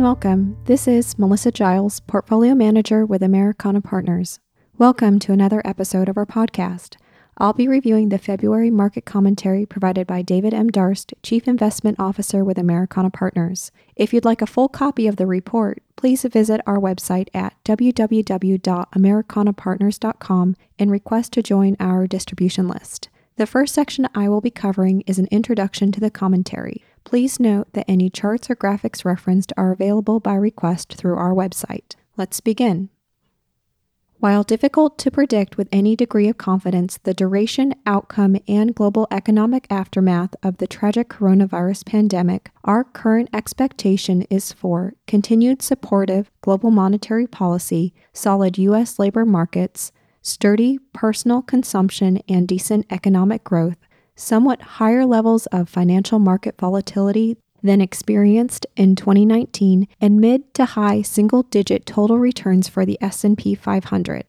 And welcome. This is Melissa Giles, Portfolio Manager with Americana Partners. Welcome to another episode of our podcast. I'll be reviewing the February market commentary provided by David M. Darst, Chief Investment Officer with Americana Partners. If you'd like a full copy of the report, please visit our website at www.americanapartners.com and request to join our distribution list. The first section I will be covering is an introduction to the commentary. Please note that any charts or graphics referenced are available by request through our website. Let's begin. While difficult to predict with any degree of confidence the duration, outcome, and global economic aftermath of the tragic coronavirus pandemic, our current expectation is for continued supportive global monetary policy, solid U.S. labor markets, sturdy personal consumption, and decent economic growth, somewhat higher levels of financial market volatility than experienced in 2019 and mid to high single-digit total returns for the S&P 500.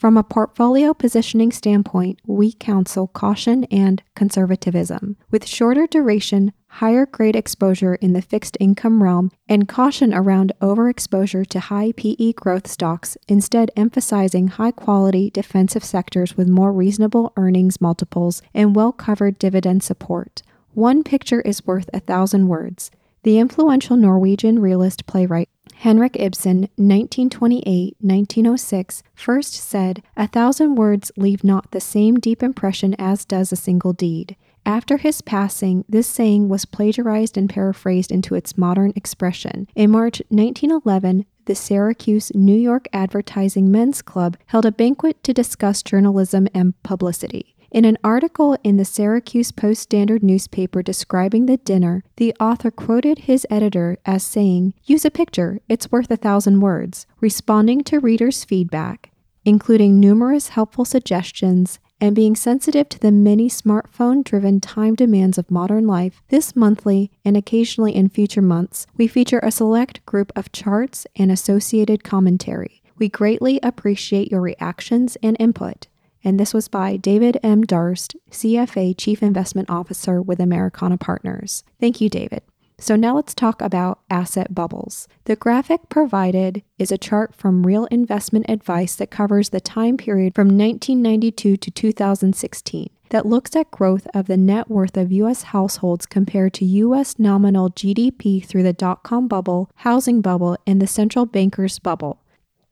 From a portfolio positioning standpoint, we counsel caution and conservatism, with shorter duration, higher grade exposure in the fixed income realm, and caution around overexposure to high PE growth stocks, instead emphasizing high quality defensive sectors with more reasonable earnings multiples and well covered dividend support. One picture is worth a thousand words. The influential Norwegian realist playwright Henrik Ibsen, 1928 1906, first said, A thousand words leave not the same deep impression as does a single deed. After his passing, this saying was plagiarized and paraphrased into its modern expression. In March 1911, the Syracuse New York Advertising Men's Club held a banquet to discuss journalism and publicity. In an article in the Syracuse Post Standard newspaper describing the dinner, the author quoted his editor as saying, Use a picture, it's worth a thousand words, responding to readers' feedback, including numerous helpful suggestions and being sensitive to the many smartphone driven time demands of modern life, this monthly and occasionally in future months, we feature a select group of charts and associated commentary. We greatly appreciate your reactions and input and this was by David M. Darst, CFA Chief Investment Officer with Americana Partners. Thank you, David. So now let's talk about asset bubbles. The graphic provided is a chart from Real Investment Advice that covers the time period from 1992 to 2016 that looks at growth of the net worth of US households compared to US nominal GDP through the dot com bubble, housing bubble, and the central bankers bubble.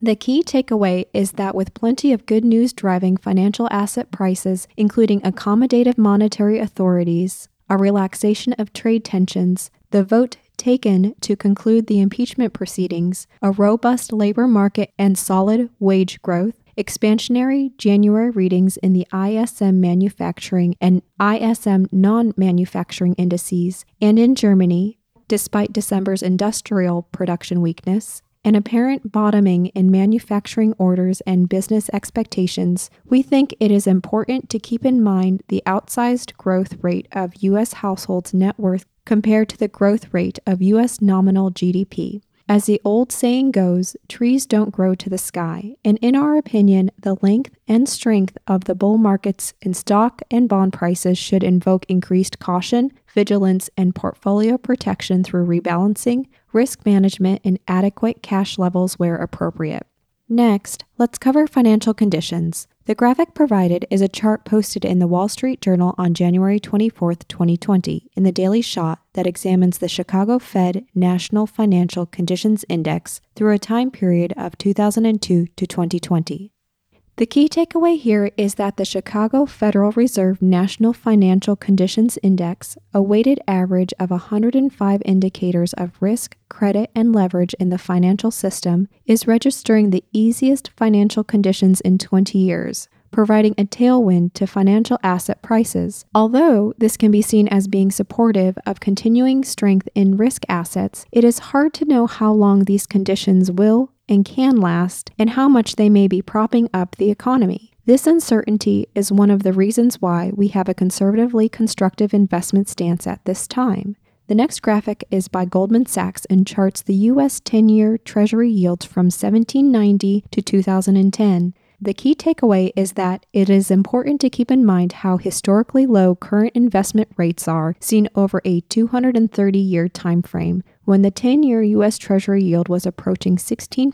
The key takeaway is that with plenty of good news driving financial asset prices, including accommodative monetary authorities, a relaxation of trade tensions, the vote taken to conclude the impeachment proceedings, a robust labor market, and solid wage growth, expansionary January readings in the ISM manufacturing and ISM non manufacturing indices, and in Germany, despite December's industrial production weakness, an apparent bottoming in manufacturing orders and business expectations, we think it is important to keep in mind the outsized growth rate of U.S. households' net worth compared to the growth rate of U.S. nominal GDP. As the old saying goes, trees don't grow to the sky, and in our opinion, the length and strength of the bull markets in stock and bond prices should invoke increased caution, vigilance, and portfolio protection through rebalancing, risk management, and adequate cash levels where appropriate. Next, let's cover financial conditions. The graphic provided is a chart posted in the Wall Street Journal on January 24, 2020, in the Daily Shot that examines the Chicago Fed National Financial Conditions Index through a time period of 2002 to 2020. The key takeaway here is that the Chicago Federal Reserve National Financial Conditions Index, a weighted average of 105 indicators of risk, credit, and leverage in the financial system, is registering the easiest financial conditions in 20 years, providing a tailwind to financial asset prices. Although this can be seen as being supportive of continuing strength in risk assets, it is hard to know how long these conditions will and can last, and how much they may be propping up the economy. This uncertainty is one of the reasons why we have a conservatively constructive investment stance at this time. The next graphic is by Goldman Sachs and charts the U.S. 10 year Treasury yields from 1790 to 2010. The key takeaway is that it is important to keep in mind how historically low current investment rates are seen over a 230 year time frame, when the 10 year U.S. Treasury yield was approaching 16%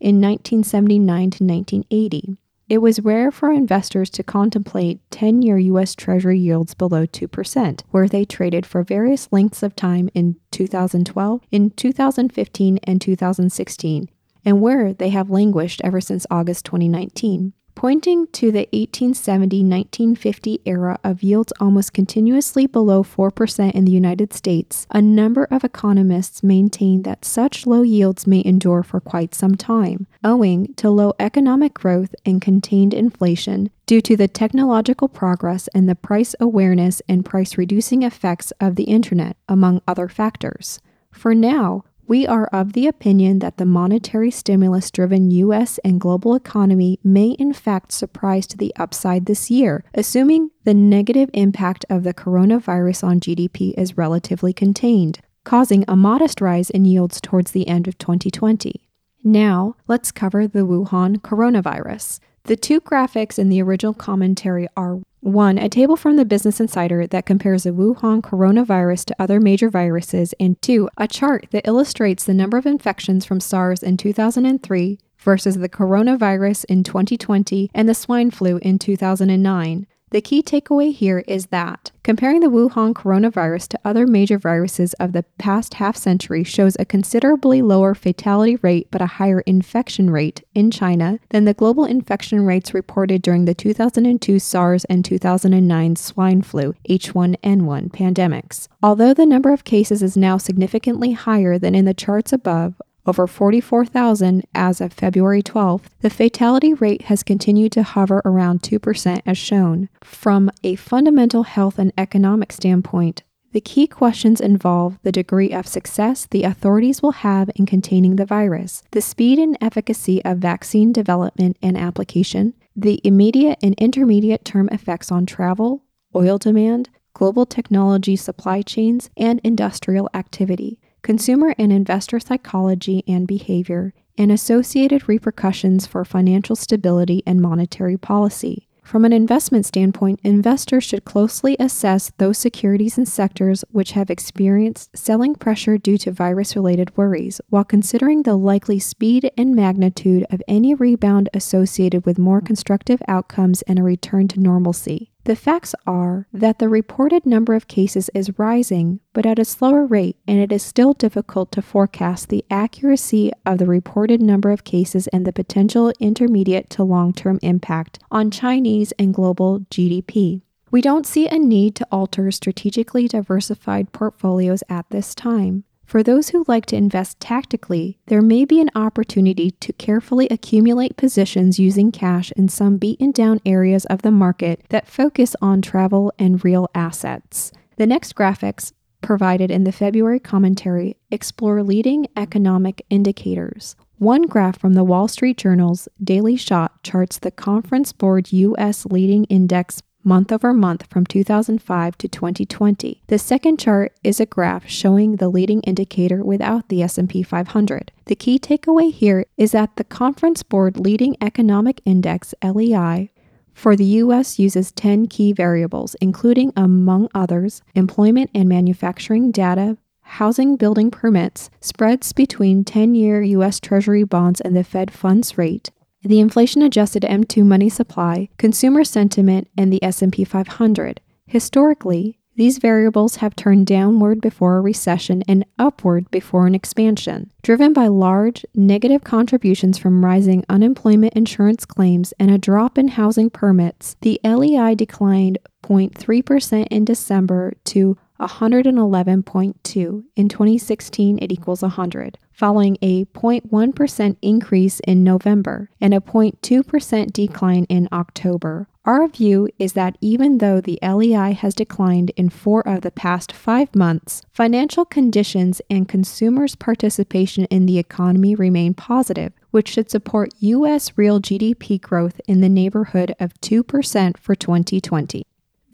in 1979 to 1980. It was rare for investors to contemplate 10 year U.S. Treasury yields below 2%, where they traded for various lengths of time in 2012, in 2015, and 2016, and where they have languished ever since August 2019 pointing to the 1870 1950 era of yields almost continuously below 4% in the United States, a number of economists maintain that such low yields may endure for quite some time, owing to low economic growth and contained inflation due to the technological progress and the price awareness and price reducing effects of the Internet, among other factors. For now, we are of the opinion that the monetary stimulus driven U.S. and global economy may in fact surprise to the upside this year, assuming the negative impact of the coronavirus on GDP is relatively contained, causing a modest rise in yields towards the end of 2020. Now, let's cover the Wuhan coronavirus. The two graphics in the original commentary are one, a table from the Business Insider that compares the Wuhan coronavirus to other major viruses, and two, a chart that illustrates the number of infections from SARS in 2003 versus the coronavirus in 2020 and the swine flu in 2009. The key takeaway here is that comparing the Wuhan coronavirus to other major viruses of the past half century shows a considerably lower fatality rate but a higher infection rate in China than the global infection rates reported during the 2002 SARS and 2009 swine flu H1N1 pandemics. Although the number of cases is now significantly higher than in the charts above, over 44,000 as of February 12th, the fatality rate has continued to hover around 2% as shown. From a fundamental health and economic standpoint, the key questions involve the degree of success the authorities will have in containing the virus, the speed and efficacy of vaccine development and application, the immediate and intermediate term effects on travel, oil demand, global technology supply chains, and industrial activity consumer and investor psychology and behavior, and associated repercussions for financial stability and monetary policy. From an investment standpoint, investors should closely assess those securities and sectors which have experienced selling pressure due to virus related worries, while considering the likely speed and magnitude of any rebound associated with more constructive outcomes and a return to normalcy. The facts are that the reported number of cases is rising, but at a slower rate, and it is still difficult to forecast the accuracy of the reported number of cases and the potential intermediate to long term impact on Chinese and global GDP. We don't see a need to alter strategically diversified portfolios at this time. For those who like to invest tactically, there may be an opportunity to carefully accumulate positions using cash in some beaten down areas of the market that focus on travel and real assets. The next graphics provided in the February commentary explore leading economic indicators. One graph from the Wall Street Journal's Daily Shot charts the Conference Board U.S. leading index month over month from 2005 to 2020. The second chart is a graph showing the leading indicator without the S&P 500. The key takeaway here is that the Conference Board Leading Economic Index LEI for the US uses 10 key variables including among others employment and manufacturing data, housing building permits, spreads between 10-year US Treasury bonds and the Fed funds rate, the inflation adjusted M2 money supply, consumer sentiment, and the S&P 500. Historically, these variables have turned downward before a recession and upward before an expansion. Driven by large negative contributions from rising unemployment insurance claims and a drop in housing permits, the LEI declined 0.3% in December to 111.2. In 2016, it equals 100, following a 0.1% increase in November and a 0.2% decline in October. Our view is that even though the LEI has declined in four of the past five months, financial conditions and consumers' participation in the economy remain positive, which should support U.S. real GDP growth in the neighborhood of 2% for 2020.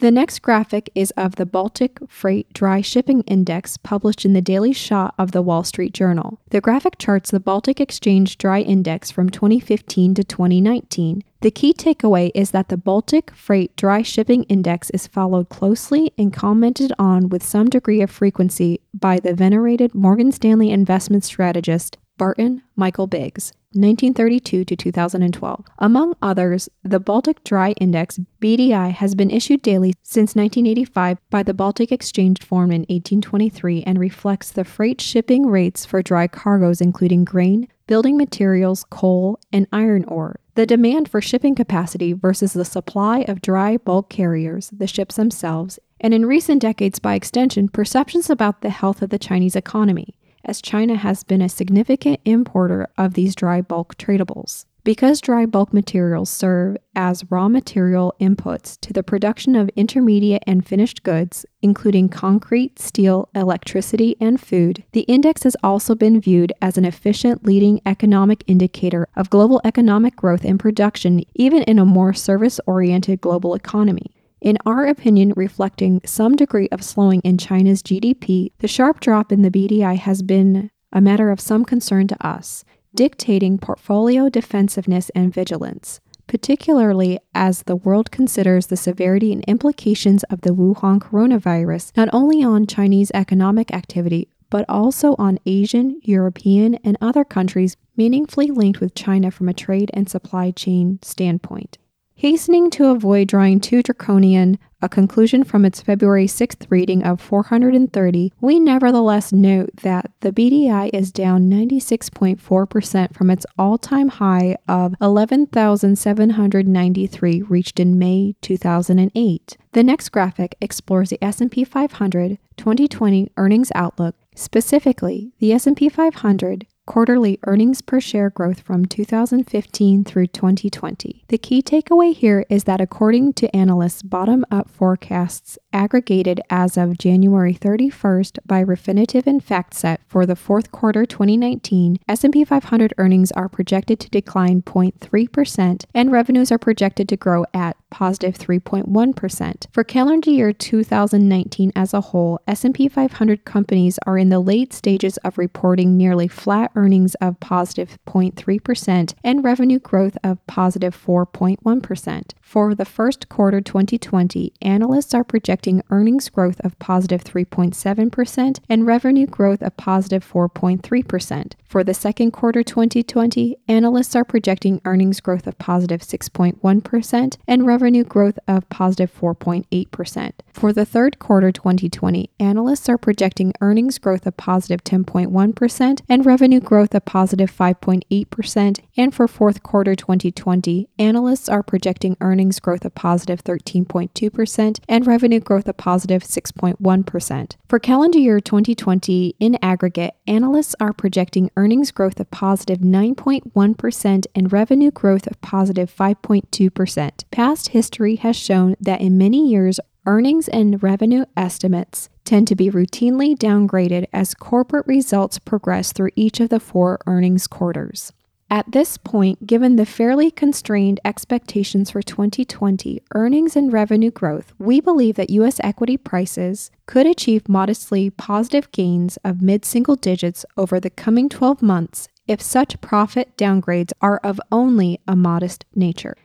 The next graphic is of the Baltic Freight Dry Shipping Index published in the Daily Shot of the Wall Street Journal. The graphic charts the Baltic Exchange Dry Index from 2015 to 2019. The key takeaway is that the Baltic Freight Dry Shipping Index is followed closely and commented on with some degree of frequency by the venerated Morgan Stanley investment strategist Barton Michael Biggs. 1932 to 2012. Among others, the Baltic Dry Index BDI has been issued daily since 1985 by the Baltic Exchange formed in 1823 and reflects the freight shipping rates for dry cargoes including grain, building materials, coal, and iron ore. The demand for shipping capacity versus the supply of dry bulk carriers, the ships themselves, and in recent decades by extension, perceptions about the health of the Chinese economy as China has been a significant importer of these dry bulk tradables. Because dry bulk materials serve as raw material inputs to the production of intermediate and finished goods, including concrete, steel, electricity, and food, the index has also been viewed as an efficient leading economic indicator of global economic growth and production, even in a more service oriented global economy. In our opinion, reflecting some degree of slowing in China's GDP, the sharp drop in the BDI has been a matter of some concern to us, dictating portfolio defensiveness and vigilance, particularly as the world considers the severity and implications of the Wuhan coronavirus not only on Chinese economic activity, but also on Asian, European, and other countries meaningfully linked with China from a trade and supply chain standpoint. Hastening to avoid drawing too draconian a conclusion from its February 6th reading of 430, we nevertheless note that the BDI is down 96.4% from its all-time high of 11,793 reached in May 2008. The next graphic explores the S&P 500 2020 earnings outlook, specifically the S&P 500 quarterly earnings per share growth from 2015 through 2020. The key takeaway here is that according to analysts' bottom up forecasts aggregated as of January 31st by Refinitiv and FactSet for the fourth quarter 2019, S&P 500 earnings are projected to decline 0.3% and revenues are projected to grow at positive 3.1%. For calendar year 2019 as a whole, S&P 500 companies are in the late stages of reporting nearly flat earnings of positive 0.3% and revenue growth of positive 4.1. For the first quarter 2020, analysts are projecting earnings growth of positive 3.7% and revenue growth of positive 4.3%. For the second quarter 2020, analysts are projecting earnings growth of positive 6.1 and revenue growth of positive 4.8%. For the third quarter 2020, analysts are projecting earnings growth of positive 10.1 and revenue growth of positive 5.8%. And for fourth quarter 2020, analysts are projecting earnings growth of positive 13.2% and revenue growth of positive 6.1. For calendar year 2020, in aggregate, analysts are projecting earnings growth of positive 9.1 and revenue growth of positive 5.2%. Past history has shown that in many years, earnings and revenue estimates tend to be routinely downgraded as corporate results progress through each of the four earnings quarters. At this point, given the fairly constrained expectations for 2020 earnings and revenue growth, we believe that U.S. equity prices could achieve modestly positive gains of mid single digits over the coming 12 months if such profit downgrades are of only a modest nature.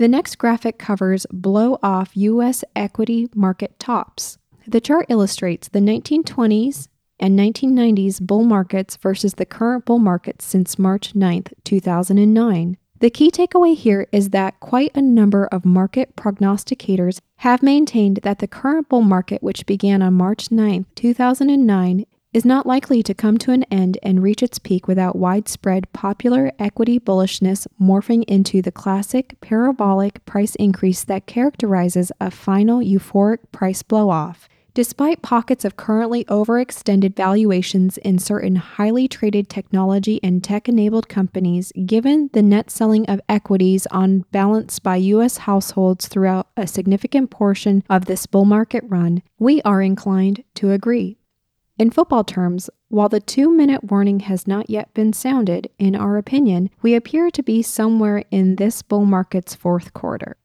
The next graphic covers blow off U.S. equity market tops. The chart illustrates the 1920s and 1990s bull markets versus the current bull market since March 9, 2009. The key takeaway here is that quite a number of market prognosticators have maintained that the current bull market, which began on March 9, 2009, is not likely to come to an end and reach its peak without widespread popular equity bullishness morphing into the classic parabolic price increase that characterizes a final euphoric price blow off. Despite pockets of currently overextended valuations in certain highly traded technology and tech enabled companies, given the net selling of equities on balance by U.S. households throughout a significant portion of this bull market run, we are inclined to agree. In football terms, while the two minute warning has not yet been sounded, in our opinion, we appear to be somewhere in this bull market's fourth quarter.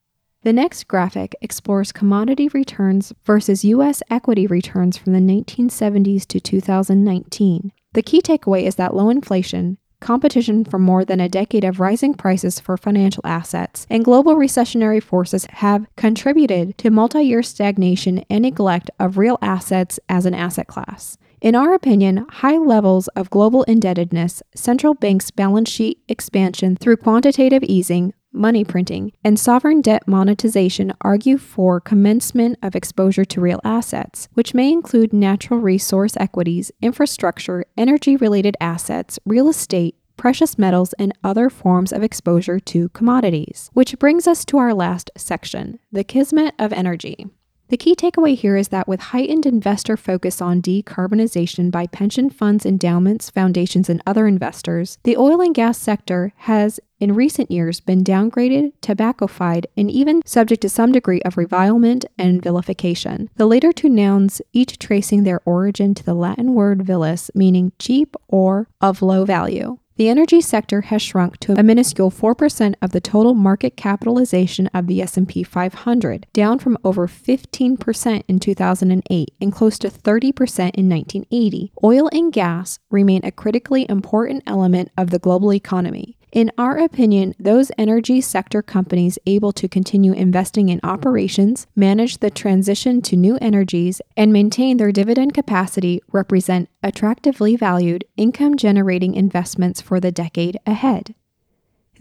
The next graphic explores commodity returns versus U.S. equity returns from the 1970s to 2019. The key takeaway is that low inflation, competition for more than a decade of rising prices for financial assets, and global recessionary forces have contributed to multi year stagnation and neglect of real assets as an asset class. In our opinion, high levels of global indebtedness, central banks' balance sheet expansion through quantitative easing, money printing, and sovereign debt monetization argue for commencement of exposure to real assets, which may include natural resource equities, infrastructure, energy related assets, real estate, precious metals, and other forms of exposure to commodities. Which brings us to our last section the kismet of energy. The key takeaway here is that with heightened investor focus on decarbonization by pension funds, endowments, foundations, and other investors, the oil and gas sector has in recent years been downgraded, tobaccofied, and even subject to some degree of revilement and vilification. The later two nouns each tracing their origin to the Latin word vilis, meaning cheap or of low value. The energy sector has shrunk to a minuscule 4% of the total market capitalization of the S&P 500, down from over 15% in 2008 and close to 30% in 1980. Oil and gas remain a critically important element of the global economy. In our opinion, those energy sector companies able to continue investing in operations, manage the transition to new energies, and maintain their dividend capacity represent attractively valued income generating investments for the decade ahead.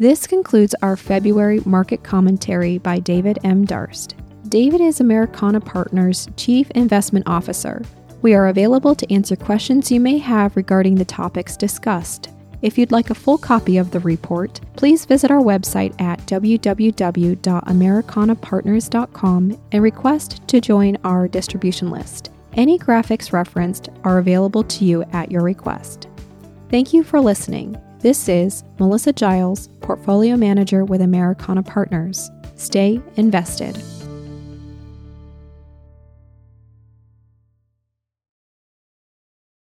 This concludes our February market commentary by David M. Darst. David is Americana Partners Chief Investment Officer. We are available to answer questions you may have regarding the topics discussed. If you'd like a full copy of the report, please visit our website at www.americanapartners.com and request to join our distribution list. Any graphics referenced are available to you at your request. Thank you for listening. This is Melissa Giles, Portfolio Manager with Americana Partners. Stay invested.